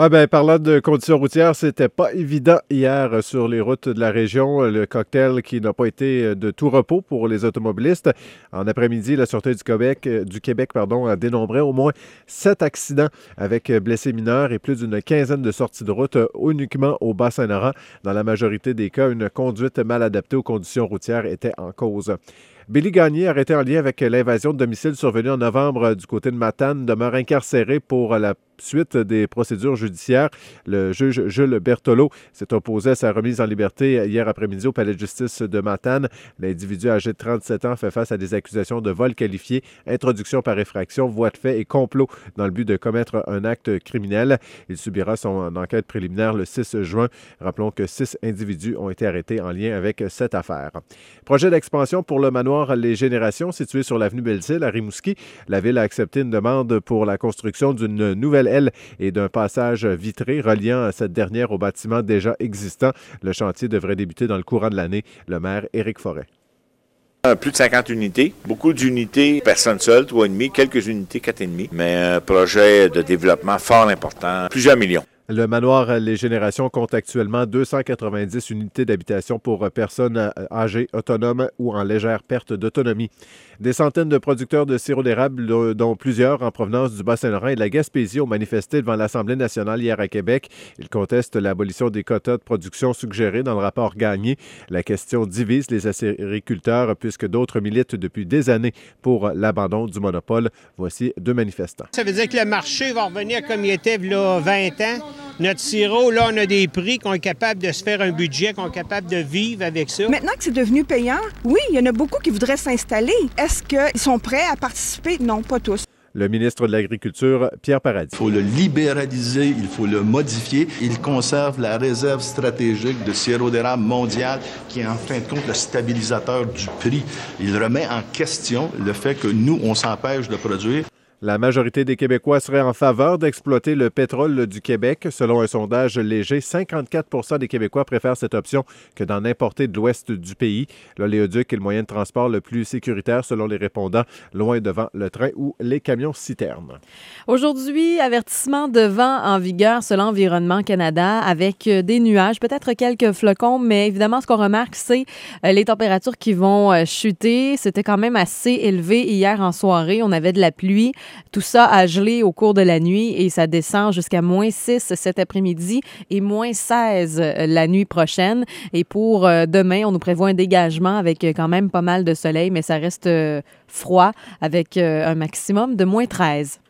Oui, bien, parlant de conditions routières, c'était pas évident hier sur les routes de la région. Le cocktail qui n'a pas été de tout repos pour les automobilistes. En après-midi, la Sûreté du Québec, du Québec pardon, a dénombré au moins sept accidents avec blessés mineurs et plus d'une quinzaine de sorties de route uniquement au Bas-Saint-Laurent. Dans la majorité des cas, une conduite mal adaptée aux conditions routières était en cause. Billy Gagné, arrêté en lien avec l'invasion de domicile survenue en novembre du côté de Matane, demeure incarcéré pour la suite des procédures judiciaires. Le juge Jules Bertolo s'est opposé à sa remise en liberté hier après-midi au palais de justice de Matane. L'individu âgé de 37 ans fait face à des accusations de vol qualifié, introduction par effraction, voie de fait et complot dans le but de commettre un acte criminel. Il subira son enquête préliminaire le 6 juin. Rappelons que six individus ont été arrêtés en lien avec cette affaire. Projet d'expansion pour le manoir Les Générations situé sur l'avenue Belle-Île à Rimouski. La ville a accepté une demande pour la construction d'une nouvelle et d'un passage vitré reliant cette dernière au bâtiment déjà existant. Le chantier devrait débuter dans le courant de l'année. Le maire Éric Forêt. Plus de 50 unités, beaucoup d'unités, trois et demi, quelques unités, quatre et demi, mais un projet de développement fort important, plusieurs millions. Le manoir Les Générations compte actuellement 290 unités d'habitation pour personnes euh, âgées, autonomes ou en légère perte d'autonomie. Des centaines de producteurs de sirop d'érable, dont plusieurs en provenance du Bas-Saint-Laurent et de la Gaspésie, ont manifesté devant l'Assemblée nationale hier à Québec. Ils contestent l'abolition des quotas de production suggérés dans le rapport Gagné. La question divise les agriculteurs puisque d'autres militent depuis des années pour l'abandon du monopole. Voici deux manifestants. Ça veut dire que le marché va revenir comme il était il y a 20 ans notre sirop, là, on a des prix qu'on est capable de se faire un budget, qu'on est capable de vivre avec ça. Maintenant que c'est devenu payant, oui, il y en a beaucoup qui voudraient s'installer. Est-ce qu'ils sont prêts à participer? Non, pas tous. Le ministre de l'Agriculture, Pierre Paradis. Il faut le libéraliser, il faut le modifier. Il conserve la réserve stratégique de sirop d'érable mondial qui est en fin de compte le stabilisateur du prix. Il remet en question le fait que nous, on s'empêche de produire. La majorité des Québécois seraient en faveur d'exploiter le pétrole du Québec. Selon un sondage léger, 54% des Québécois préfèrent cette option que d'en importer de l'ouest du pays. L'oléoduc est le moyen de transport le plus sécuritaire selon les répondants, loin devant le train ou les camions citernes. Aujourd'hui, avertissement de vent en vigueur selon Environnement Canada avec euh, des nuages, peut-être quelques flocons, mais évidemment, ce qu'on remarque, c'est euh, les températures qui vont euh, chuter. C'était quand même assez élevé hier en soirée. On avait de la pluie. Tout ça a gelé au cours de la nuit et ça descend jusqu'à moins 6 cet après-midi et moins 16 euh, la nuit prochaine. Et pour euh, demain, on nous prévoit un dégagement avec euh, quand même pas mal de soleil, mais ça reste froid avec un maximum de moins 13.